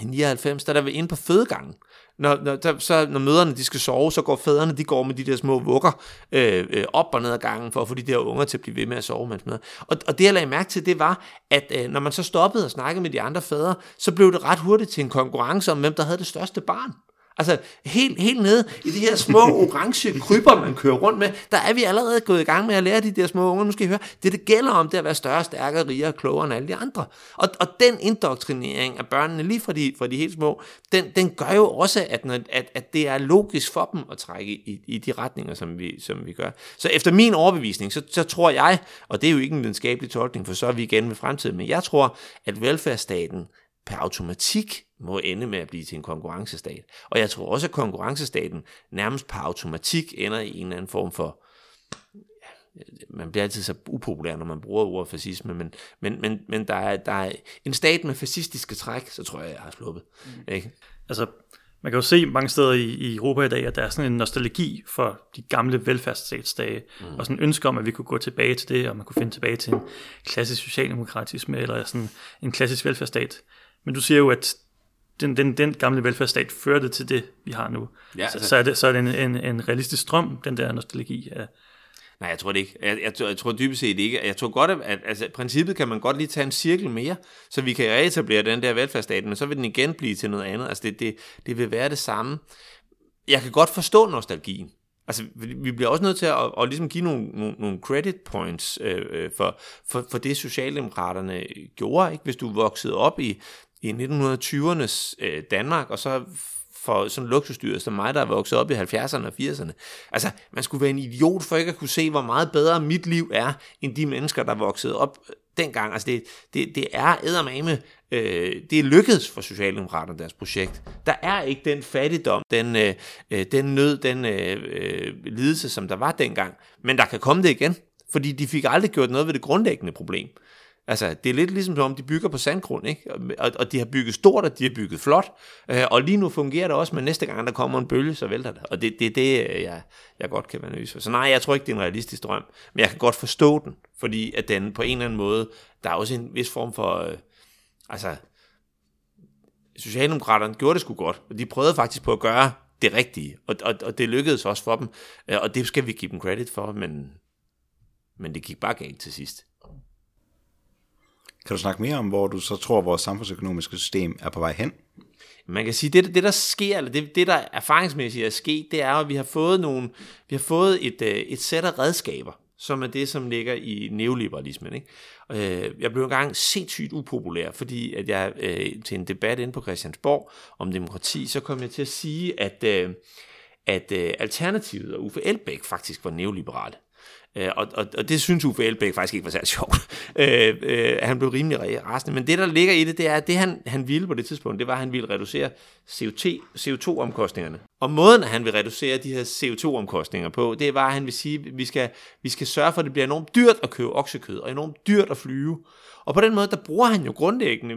i 99, der er der inde på fødegangen. Når, når, der, så, når møderne de skal sove, så går fædrene de går med de der små vugger øh, øh, op og ned ad gangen for at få de der unger til at blive ved med at sove. Mens med. Og, og det jeg lagde mærke til, det var, at øh, når man så stoppede og snakkede med de andre fædre, så blev det ret hurtigt til en konkurrence om, hvem der havde det største barn. Altså helt, helt nede i de her små orange kryber, man kører rundt med, der er vi allerede gået i gang med at lære de der små unger. Nu skal I høre, det det gælder om, det at være større, stærkere, rigere, klogere end alle de andre. Og, og den indoktrinering af børnene, lige fra de, fra de helt små, den, den gør jo også, at, når, at, at det er logisk for dem at trække i, i de retninger, som vi, som vi gør. Så efter min overbevisning, så, så tror jeg, og det er jo ikke en videnskabelig tolkning, for så er vi igen ved fremtiden, men jeg tror, at velfærdsstaten per automatik må ende med at blive til en konkurrencestat. Og jeg tror også, at konkurrencestaten nærmest per automatik ender i en eller anden form for man bliver altid så upopulær, når man bruger ordet fascisme, men, men, men, men der, er, der er en stat med fascistiske træk, så tror jeg, jeg har sluppet. Mm. Ikke? Altså, man kan jo se mange steder i, i Europa i dag, at der er sådan en nostalgi for de gamle velfærdsstatsdage, mm. og sådan en ønske om, at vi kunne gå tilbage til det, og man kunne finde tilbage til en klassisk socialdemokratisme, eller sådan en klassisk velfærdsstat. Men du siger jo, at den, den, den gamle velfærdsstat førte til det, vi har nu. Ja, altså, så, så er det, så er det en, en, en realistisk strøm, den der nostalgi af... Nej, jeg tror det ikke. Jeg, jeg, jeg tror dybest set ikke. Jeg tror godt, at, at altså, princippet kan man godt lige tage en cirkel mere, så vi kan reetablere den der velfærdsstat, men så vil den igen blive til noget andet. Altså det, det, det vil være det samme. Jeg kan godt forstå nostalgien. Altså, vi bliver også nødt til at, at, at ligesom give nogle, nogle, nogle credit points øh, øh for, for, for det, Socialdemokraterne gjorde. Ikke? Hvis du voksede op i, i 1920'ernes øh, Danmark, og så for sådan luksusdyr som mig, der er vokset op i 70'erne og 80'erne. Altså, man skulle være en idiot for ikke at kunne se, hvor meget bedre mit liv er, end de mennesker, der voksede op øh, dengang. Altså, det, det, det er eddermame, øh, det er lykkedes for Socialdemokraterne, deres projekt. Der er ikke den fattigdom, den, øh, øh den nød, den øh, øh, lidelse, som der var dengang. Men der kan komme det igen, fordi de fik aldrig gjort noget ved det grundlæggende problem. Altså, det er lidt ligesom om, de bygger på sandgrund, ikke? Og, og de har bygget stort, og de har bygget flot. Øh, og lige nu fungerer det også, men næste gang, der kommer en bølge, så vælter det. Og det er det, det, jeg, jeg godt kan være nervøs for. Så nej, jeg tror ikke, det er en realistisk drøm. Men jeg kan godt forstå den, fordi at den på en eller anden måde, der er også en vis form for... Øh, altså, Socialdemokraterne gjorde det sgu godt, og de prøvede faktisk på at gøre det rigtige, og, og, og det lykkedes også for dem, øh, og det skal vi give dem credit for, men, men det gik bare galt til sidst. Kan du snakke mere om, hvor du så tror, at vores samfundsøkonomiske system er på vej hen? Man kan sige, det, det der sker, eller det, det der erfaringsmæssigt er sket, det er, at vi har fået, nogle, vi har fået et, øh, et sæt af redskaber, som er det, som ligger i neoliberalismen. Ikke? Øh, jeg blev engang sindssygt upopulær, fordi at jeg øh, til en debat inde på Christiansborg om demokrati, så kom jeg til at sige, at, at Alternativet og Uffe Elbæk faktisk var neoliberale. Øh, og, og, og det synes Uffe Elbæk faktisk ikke var særlig sjovt. øh, øh, han blev rimelig rasende. Men det, der ligger i det, det er, at det han, han ville på det tidspunkt, det var, at han ville reducere CO2-omkostningerne. Og måden, at han vil reducere de her CO2-omkostninger på, det var, at han vil sige, at vi skal, vi skal sørge for, at det bliver enormt dyrt at købe oksekød, og enormt dyrt at flyve. Og på den måde, der bruger han jo grundlæggende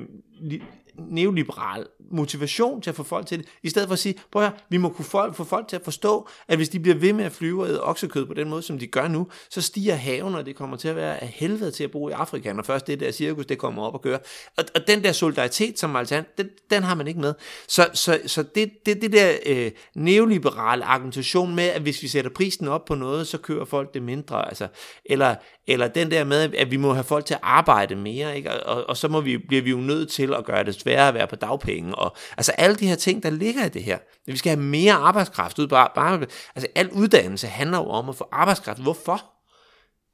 neoliberal motivation til at få folk til det, i stedet for at sige, prøv at høre, vi må kunne folk, få folk til at forstå, at hvis de bliver ved med at flyve og æde oksekød på den måde, som de gør nu, så stiger haven, og det kommer til at være af helvede til at bo i Afrika, når først det der cirkus, det kommer op og kører. Og, og den der solidaritet som alternativ, den, den har man ikke med. Så, så, så det, det, det der øh, neoliberale argumentation med, at hvis vi sætter prisen op på noget, så kører folk det mindre, altså, eller, eller den der med, at vi må have folk til at arbejde mere, ikke? Og, og, og så må vi, bliver vi jo nødt til at gøre det sværere at være på dagpenge, og altså alle de her ting, der ligger i det her. Vi skal have mere arbejdskraft ud bare, bare altså al uddannelse handler jo om at få arbejdskraft. Hvorfor?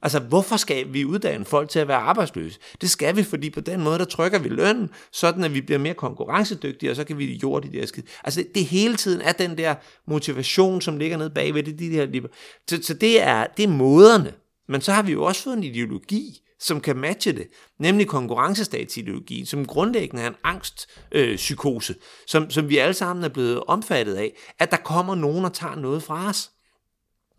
Altså, hvorfor skal vi uddanne folk til at være arbejdsløse? Det skal vi, fordi på den måde, der trykker vi lønnen, sådan at vi bliver mere konkurrencedygtige, og så kan vi jorde de der skid. Altså, det hele tiden er den der motivation, som ligger nede bagved det, de her så, så det er, det er måderne. Men så har vi jo også fået en ideologi, som kan matche det, nemlig konkurrencestatsideologien, som grundlæggende er en angstpsykose, øh, som, som vi alle sammen er blevet omfattet af, at der kommer nogen og tager noget fra os.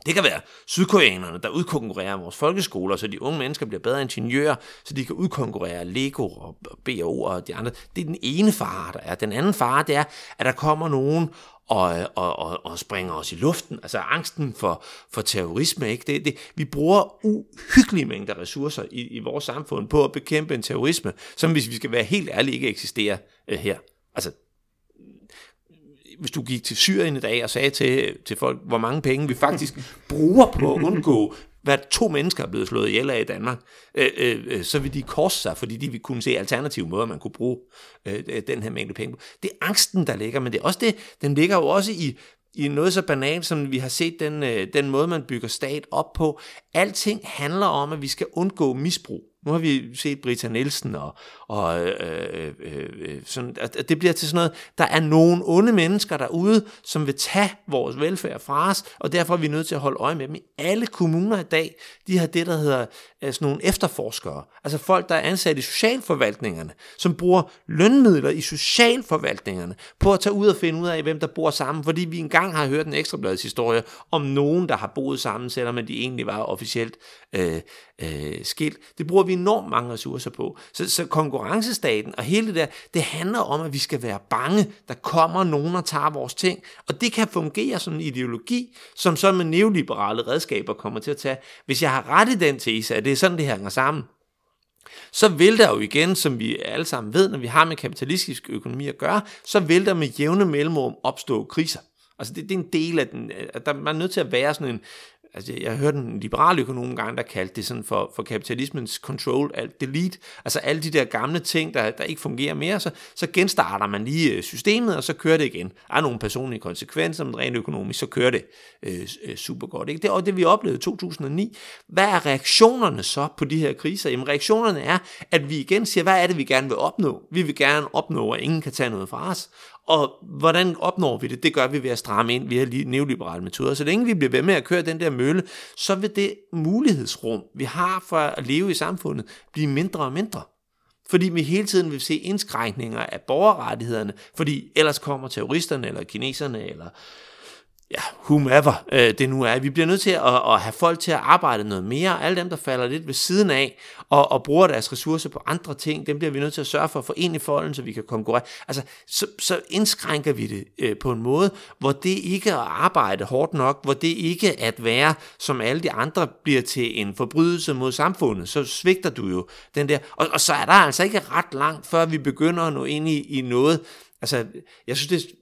Det kan være sydkoreanerne, der udkonkurrerer vores folkeskoler, så de unge mennesker bliver bedre ingeniører, så de kan udkonkurrere Lego og BO og de andre. Det er den ene fare, der er. Den anden fare, det er, at der kommer nogen og, og, og, og springer os i luften. Altså angsten for, for terrorisme. Ikke? Det, det, vi bruger uhyggelige mængder ressourcer i, i vores samfund på at bekæmpe en terrorisme, som hvis vi skal være helt ærlige ikke eksisterer øh, her. Altså hvis du gik til Syrien i dag og sagde til, til folk, hvor mange penge vi faktisk bruger på at undgå, hvad to mennesker er blevet slået ihjel af i Danmark, øh, øh, øh, så vil de korse sig, fordi de vil kunne se alternative måder, man kunne bruge øh, øh, den her mængde penge på. Det er angsten, der ligger, men det er også det, den ligger jo også i, i noget så banalt, som vi har set den, øh, den måde, man bygger stat op på. Alting handler om, at vi skal undgå misbrug. Nu har vi set Brita Nielsen, og, og øh, øh, øh, øh sådan, at det bliver til sådan noget, der er nogle onde mennesker derude, som vil tage vores velfærd fra os, og derfor er vi nødt til at holde øje med dem. I alle kommuner i dag, de har det, der hedder øh, sådan nogle efterforskere, altså folk, der er ansat i socialforvaltningerne, som bruger lønmidler i socialforvaltningerne på at tage ud og finde ud af, hvem der bor sammen, fordi vi engang har hørt en ekstrabladets historie om nogen, der har boet sammen, selvom de egentlig var officielt øh, øh, skilt. Det bruger vi enormt mange ressourcer på. Så, så konkurrencestaten og hele det der, det handler om, at vi skal være bange. Der kommer nogen og tager vores ting. Og det kan fungere som en ideologi, som så med neoliberale redskaber kommer til at tage. Hvis jeg har ret i den tese, at det er sådan, det hænger sammen, så vil der jo igen, som vi alle sammen ved, når vi har med kapitalistisk økonomi at gøre, så vil der med jævne mellemrum opstå kriser. Altså det, det er en del af den, at der, man er nødt til at være sådan en, altså jeg hørte en liberal økonom gang, der kaldte det sådan for, for kapitalismens control, alt delete, altså alle de der gamle ting, der, der ikke fungerer mere, så, så genstarter man lige øh, systemet, og så kører det igen. Der er nogle personlige konsekvenser, men rent økonomisk, så kører det øh, øh super godt. Ikke? Det er det, vi oplevede i 2009. Hvad er reaktionerne så på de her kriser? Jamen reaktionerne er, at vi igen siger, hvad er det, vi gerne vil opnå? Vi vil gerne opnå, at ingen kan tage noget fra os. Og hvordan opnår vi det? Det gør vi ved at stramme ind via neoliberale metoder. Så længe vi bliver ved med at køre den der mølle, så vil det mulighedsrum, vi har for at leve i samfundet, blive mindre og mindre. Fordi vi hele tiden vil se indskrænkninger af borgerrettighederne, fordi ellers kommer terroristerne, eller kineserne, eller ja, whomever øh, det nu er. Vi bliver nødt til at, at have folk til at arbejde noget mere. Alle dem, der falder lidt ved siden af og, og bruger deres ressourcer på andre ting, dem bliver vi nødt til at sørge for at forene i folden, så vi kan konkurrere. Altså, så, så indskrænker vi det øh, på en måde, hvor det ikke er at arbejde hårdt nok, hvor det ikke er at være, som alle de andre bliver til en forbrydelse mod samfundet. Så svigter du jo den der. Og, og så er der altså ikke ret langt, før vi begynder at nå ind i, i noget, Altså, jeg synes, det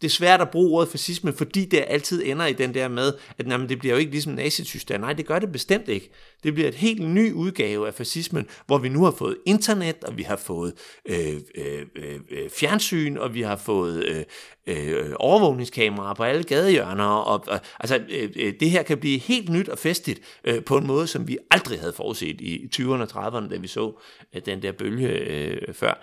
det er svært at bruge ordet fascisme, fordi det altid ender i den der med, at jamen, det bliver jo ikke ligesom nazityskland. Nej, det gør det bestemt ikke. Det bliver et helt ny udgave af fascismen, hvor vi nu har fået internet, og vi har fået øh, øh, øh, øh fjernsyn, og vi har fået øh, øh, overvågningskameraer på alle gadehjørner. Og, og, altså, øh, øh, det her kan blive helt nyt og festligt øh, på en måde, som vi aldrig havde forudset i 20'erne og 30'erne, da vi så øh, den der bølge øh, før.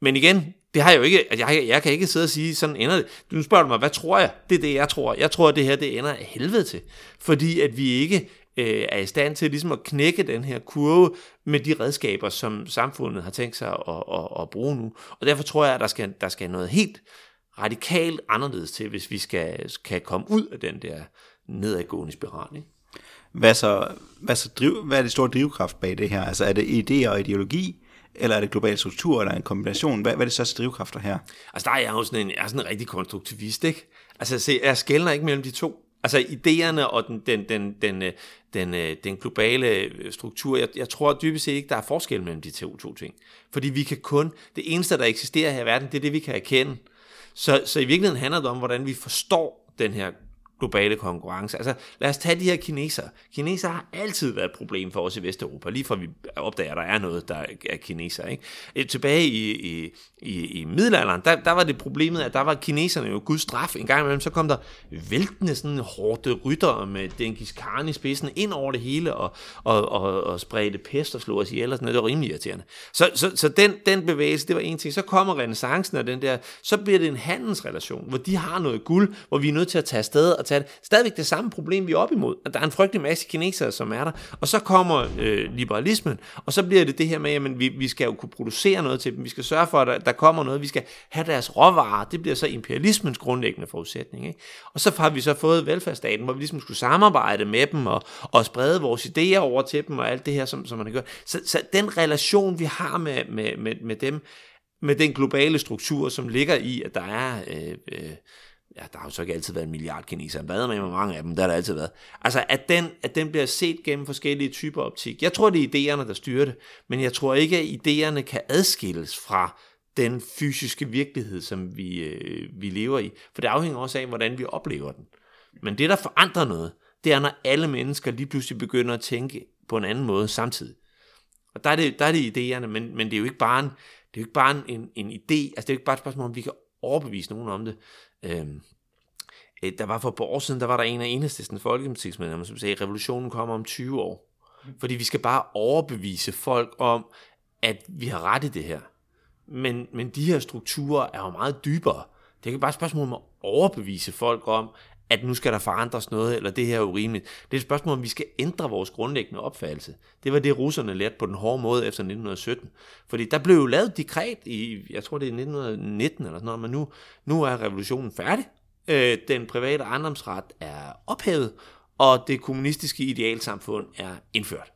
Men igen, det har jeg jo ikke, altså, jeg, jeg kan ikke sidde og sige, sådan ender det. Du spørger mig, hvad tror jeg? Det er det, jeg tror. Jeg tror, at det her, det ender af helvede til. Fordi at vi ikke øh, er i stand til ligesom at knække den her kurve med de redskaber, som samfundet har tænkt sig at, at, at bruge nu. Og derfor tror jeg, at der skal, der skal noget helt radikalt anderledes til, hvis vi skal, skal komme ud af den der nedadgående spiral. Ikke? Hvad, så, hvad, så driv, hvad er det store drivkraft bag det her? Altså er det idéer og ideologi, eller er det global struktur, eller en kombination? Hvad, hvad er det største drivkræfter her? Altså, der er jeg jo sådan en, jeg er sådan en rigtig konstruktivist, ikke? Altså, se, jeg skældner ikke mellem de to. Altså, idéerne og den, den, den, den, øh, den, øh, den globale øh, struktur, jeg, jeg tror dybest set ikke, der er forskel mellem de to, to ting. Fordi vi kan kun, det eneste, der eksisterer her i verden, det er det, vi kan erkende. Så, så i virkeligheden handler det om, hvordan vi forstår den her globale konkurrence. Altså, lad os tage de her kinesere. Kinesere har altid været et problem for os i Vesteuropa, lige fra vi opdager, at der er noget, der er kinesere. Ikke? Øh, tilbage i, i, i, i middelalderen, der, der var det problemet, at der var kineserne jo guds straf. En gang imellem, så kom der væltende sådan hårde ryttere med Genghis Khan i spidsen ind over det hele, og, og, og, og spredte pest og slog os ihjel, og sådan noget. Det var rimelig irriterende. Så, så, så den, den bevægelse, det var en ting. Så kommer renaissancen og den der, så bliver det en handelsrelation, hvor de har noget guld, hvor vi er nødt til at tage afsted og tage det. Stadigvæk det samme problem, vi er op imod. At der er en frygtelig masse kinesere, som er der. Og så kommer øh, liberalismen, og så bliver det det her med, at vi, vi skal jo kunne producere noget til dem. Vi skal sørge for, at der kommer noget. Vi skal have deres råvarer. Det bliver så imperialismens grundlæggende forudsætning. Ikke? Og så har vi så fået velfærdsstaten, hvor vi ligesom skulle samarbejde med dem og, og sprede vores idéer over til dem og alt det her, som, som man har gjort. Så, så den relation, vi har med, med, med, med dem, med den globale struktur, som ligger i, at der er... Øh, øh, ja, der har jo så ikke altid været en milliard kinesere, hvad med mange af dem, der har der altid været. Altså, at den, at den bliver set gennem forskellige typer optik. Jeg tror, det er idéerne, der styrer det, men jeg tror ikke, at idéerne kan adskilles fra den fysiske virkelighed, som vi, øh, vi lever i. For det afhænger også af, hvordan vi oplever den. Men det, der forandrer noget, det er, når alle mennesker lige pludselig begynder at tænke på en anden måde samtidig. Og der er det, der er det idéerne, men, men det er jo ikke bare en, det er jo ikke bare en, en idé, altså det er jo ikke bare et spørgsmål, om vi kan overbevise nogen om det. Øhm, øh, der var for et par år siden, der var der en af enhedslisten folketingsmedlemmer, som sagde, at revolutionen kommer om 20 år. Fordi vi skal bare overbevise folk om, at vi har ret i det her. Men, men de her strukturer er jo meget dybere. Det er ikke bare et spørgsmål om at overbevise folk om, at nu skal der forandres noget, eller det her er urimeligt. Det er et spørgsmål om, vi skal ændre vores grundlæggende opfattelse. Det var det, russerne lærte på den hårde måde efter 1917. Fordi der blev jo lavet dekret i, jeg tror det er 1919 eller sådan noget, men nu, nu er revolutionen færdig. Øh, den private ejendomsret er ophævet, og det kommunistiske idealsamfund er indført.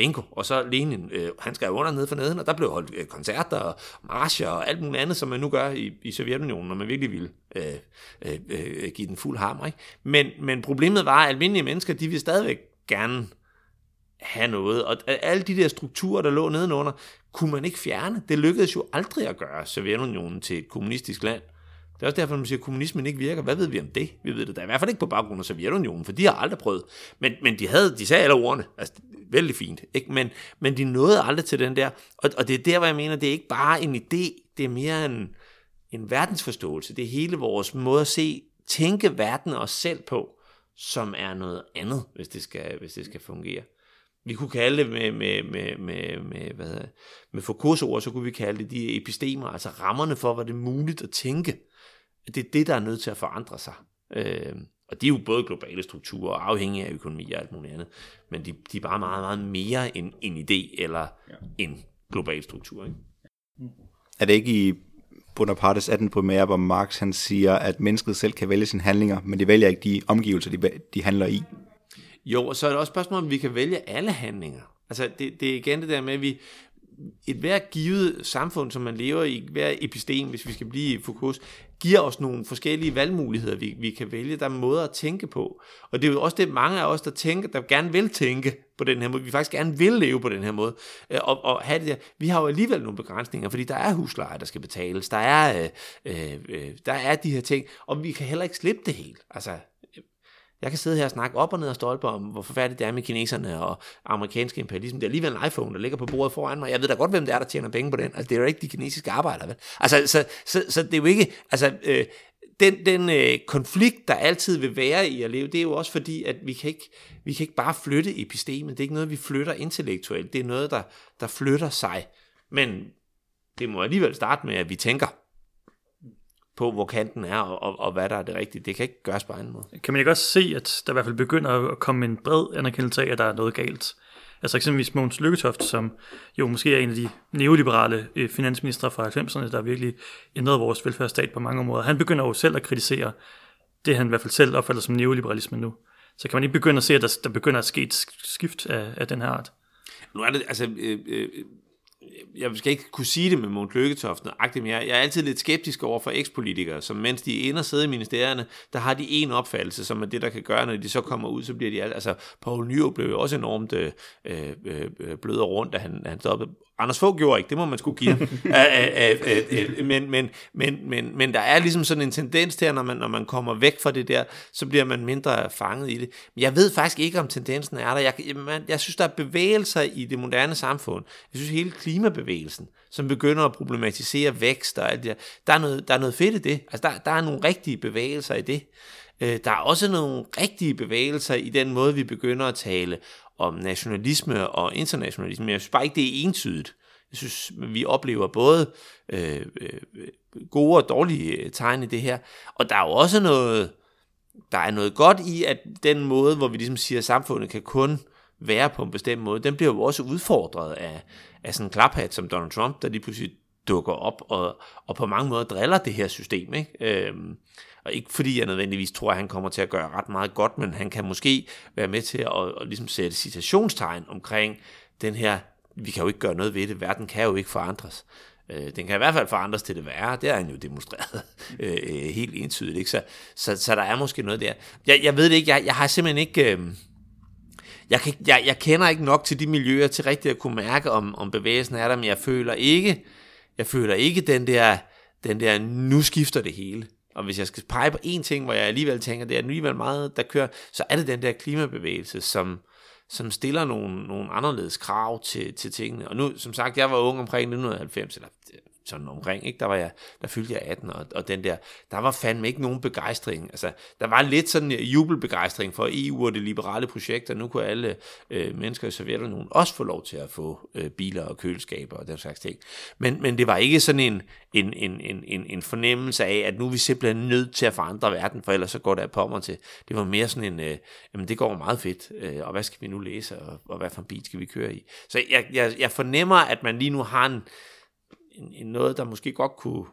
Bingo. Og så Lenin, øh, han skrev under nede for neden, og der blev holdt øh, koncerter og marcher og alt muligt andet, som man nu gør i, i Sovjetunionen, når man virkelig ville øh, øh, øh, give den fuld hammer. Ikke? Men, men problemet var, at almindelige mennesker, de ville stadigvæk gerne have noget. Og alle de der strukturer, der lå nedenunder, kunne man ikke fjerne. Det lykkedes jo aldrig at gøre Sovjetunionen til et kommunistisk land. Det er også derfor, man siger, at kommunismen ikke virker. Hvad ved vi om det? Vi ved det da i hvert fald ikke på baggrund af Sovjetunionen, for de har aldrig prøvet. Men, men de, havde, de sagde alle ordene. Altså, vældig fint. Ikke? Men, men de nåede aldrig til den der. Og, og det er der, hvor jeg mener, det er ikke bare en idé, det er mere en, en verdensforståelse. Det er hele vores måde at se, tænke verden og os selv på, som er noget andet, hvis det skal, hvis det skal fungere. Vi kunne kalde det med, med, med, med, med, hvad med Foucault's ord, så kunne vi kalde det de epistemer, altså rammerne for, hvad det er muligt at tænke. Det er det, der er nødt til at forandre sig. Øh, og de er jo både globale strukturer og afhængige af økonomi og alt muligt andet. Men de, de er bare meget, meget mere end en idé eller ja. en global struktur. Ikke? Er det ikke i Bonapartes 18 primære, hvor Marx han siger, at mennesket selv kan vælge sine handlinger, men de vælger ikke de omgivelser, de, de handler i? Jo, og så er det også et spørgsmål, om vi kan vælge alle handlinger. Altså, det, det er igen det der med, at vi, et hver givet samfund, som man lever i, hver epistem, hvis vi skal blive i fokus, giver os nogle forskellige valgmuligheder, vi, vi kan vælge. Der er måder at tænke på. Og det er jo også det, mange af os, der tænker, der gerne vil tænke på den her måde. Vi faktisk gerne vil leve på den her måde. Øh, og, og have det der. Vi har jo alligevel nogle begrænsninger, fordi der er husleje, der skal betales. Der er, øh, øh, øh der er de her ting. Og vi kan heller ikke slippe det helt. Altså, jeg kan sidde her og snakke op og ned og stolpe om, hvor forfærdeligt det er med kineserne og amerikanske imperialisme. Det er alligevel en iPhone, der ligger på bordet foran mig. Jeg ved da godt, hvem det er, der tjener penge på den. Altså, det er jo ikke de kinesiske arbejdere, vel? Altså, så, så, så det er jo ikke... Altså, øh, den, den øh, konflikt, der altid vil være i at leve, det er jo også fordi, at vi kan ikke, vi kan ikke bare flytte epistemet. Det er ikke noget, vi flytter intellektuelt. Det er noget, der, der flytter sig. Men det må alligevel starte med, at vi tænker på, hvor kanten er, og, og, og hvad der er det rigtige. Det kan ikke gøres på anden måde. Kan man ikke også se, at der i hvert fald begynder at komme en bred anerkendelse af, at der er noget galt? Altså eksempelvis Mogens Lykketoft, som jo måske er en af de neoliberale øh, finansministre fra 90'erne, der virkelig ændrede vores velfærdsstat på mange områder. Han begynder jo selv at kritisere det, han i hvert fald selv opfatter som neoliberalisme nu. Så kan man ikke begynde at se, at der, der begynder at ske et skift af, af den her art? Nu er det, altså, øh, øh, jeg skal ikke kunne sige det med Mont Lykketoft, men jeg, jeg er altid lidt skeptisk over for ekspolitikere, som mens de ender sidder i ministerierne, der har de en opfattelse, som er det, der kan gøre, når de så kommer ud, så bliver de alt, altså Poul Nyrup blev jo også enormt øh, øh, øh blød og rundt, da han, han stoppede. Anders Fogh gjorde ikke, det må man skulle give ham. men, men, men, men, men der er ligesom sådan en tendens til, at når man, når man kommer væk fra det der, så bliver man mindre fanget i det. Men jeg ved faktisk ikke, om tendensen er der. Jeg, man, jeg synes, der er bevægelser i det moderne samfund. Jeg synes, hele klimabevægelsen, som begynder at problematisere vækst og alt det der, der er noget, der er noget fedt i det. Altså, der, der er nogle rigtige bevægelser i det. Øh, der er også nogle rigtige bevægelser i den måde, vi begynder at tale om nationalisme og internationalisme. Men jeg synes bare ikke, det er entydigt. Jeg synes, vi oplever både øh, øh, gode og dårlige øh, tegn i det her. Og der er jo også noget, der er noget godt i, at den måde, hvor vi ligesom siger, at samfundet kan kun være på en bestemt måde, den bliver jo også udfordret af, af sådan en klaphat som Donald Trump, der lige pludselig dukker op og, og på mange måder driller det her system. Ikke? Øhm, og ikke fordi jeg nødvendigvis tror, at han kommer til at gøre ret meget godt, men han kan måske være med til at, at, at ligesom sætte citationstegn omkring den her, vi kan jo ikke gøre noget ved det, verden kan jo ikke forandres. Øh, den kan i hvert fald forandres til det værre, det har han jo demonstreret øh, øh, helt entydigt. Ikke? Så, så, så der er måske noget der. Jeg, jeg ved det ikke, jeg, jeg har simpelthen ikke... Øh, jeg, kan, jeg, jeg kender ikke nok til de miljøer til rigtigt at kunne mærke, om, om bevægelsen er der, men jeg føler ikke, jeg føler ikke den der, den der, nu skifter det hele. Og hvis jeg skal pege på én ting, hvor jeg alligevel tænker, det er alligevel meget, der kører, så er det den der klimabevægelse, som, som stiller nogle, nogle anderledes krav til, til tingene. Og nu, som sagt, jeg var ung omkring 1990, eller sådan omkring, ikke? Der var jeg, der fyldte jeg 18, og, og den der, der var fandme ikke nogen begejstring. Altså, der var lidt sådan jubelbegejstring for EU og det liberale projekt, og nu kunne alle øh, mennesker i Sovjetunionen også få lov til at få øh, biler og køleskaber og den slags ting. Men, men det var ikke sådan en, en, en, en, en, en fornemmelse af, at nu er vi simpelthen nødt til at forandre verden, for ellers så går det af mig til. Det var mere sådan en, øh, jamen det går meget fedt, øh, og hvad skal vi nu læse, og, og hvad for en bil skal vi køre i? Så jeg, jeg, jeg fornemmer, at man lige nu har en, en, en noget, der måske godt kunne,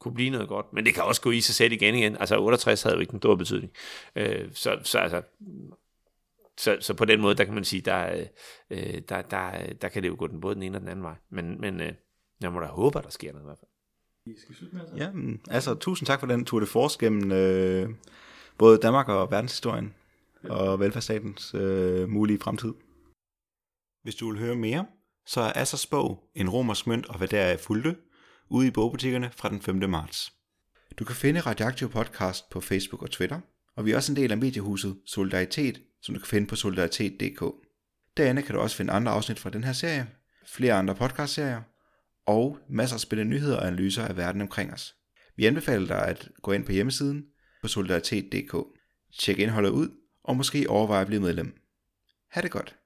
kunne blive noget godt. Men det kan også gå i sig selv igen igen. Altså 68 havde jo ikke en stor betydning. Øh, så, så altså, så, så på den måde, der kan man sige, der, øh, der, der, der kan det jo gå den både den ene og den anden vej. Men, men øh, jeg må da håbe, at der sker noget i hvert fald. Ja, altså tusind tak for den tur de force gennem øh, både Danmark og verdenshistorien og velfærdsstatens øh, mulige fremtid. Hvis du vil høre mere, så er Assers bog En romersk mønt og hvad der er fulgte ude i bogbutikkerne fra den 5. marts. Du kan finde Radioaktiv Podcast på Facebook og Twitter, og vi er også en del af mediehuset Solidaritet, som du kan finde på solidaritet.dk. Derinde kan du også finde andre afsnit fra den her serie, flere andre podcastserier, og masser af spændende nyheder og analyser af verden omkring os. Vi anbefaler dig at gå ind på hjemmesiden på solidaritet.dk, tjek indholdet ud, og måske overveje at blive medlem. Ha' det godt!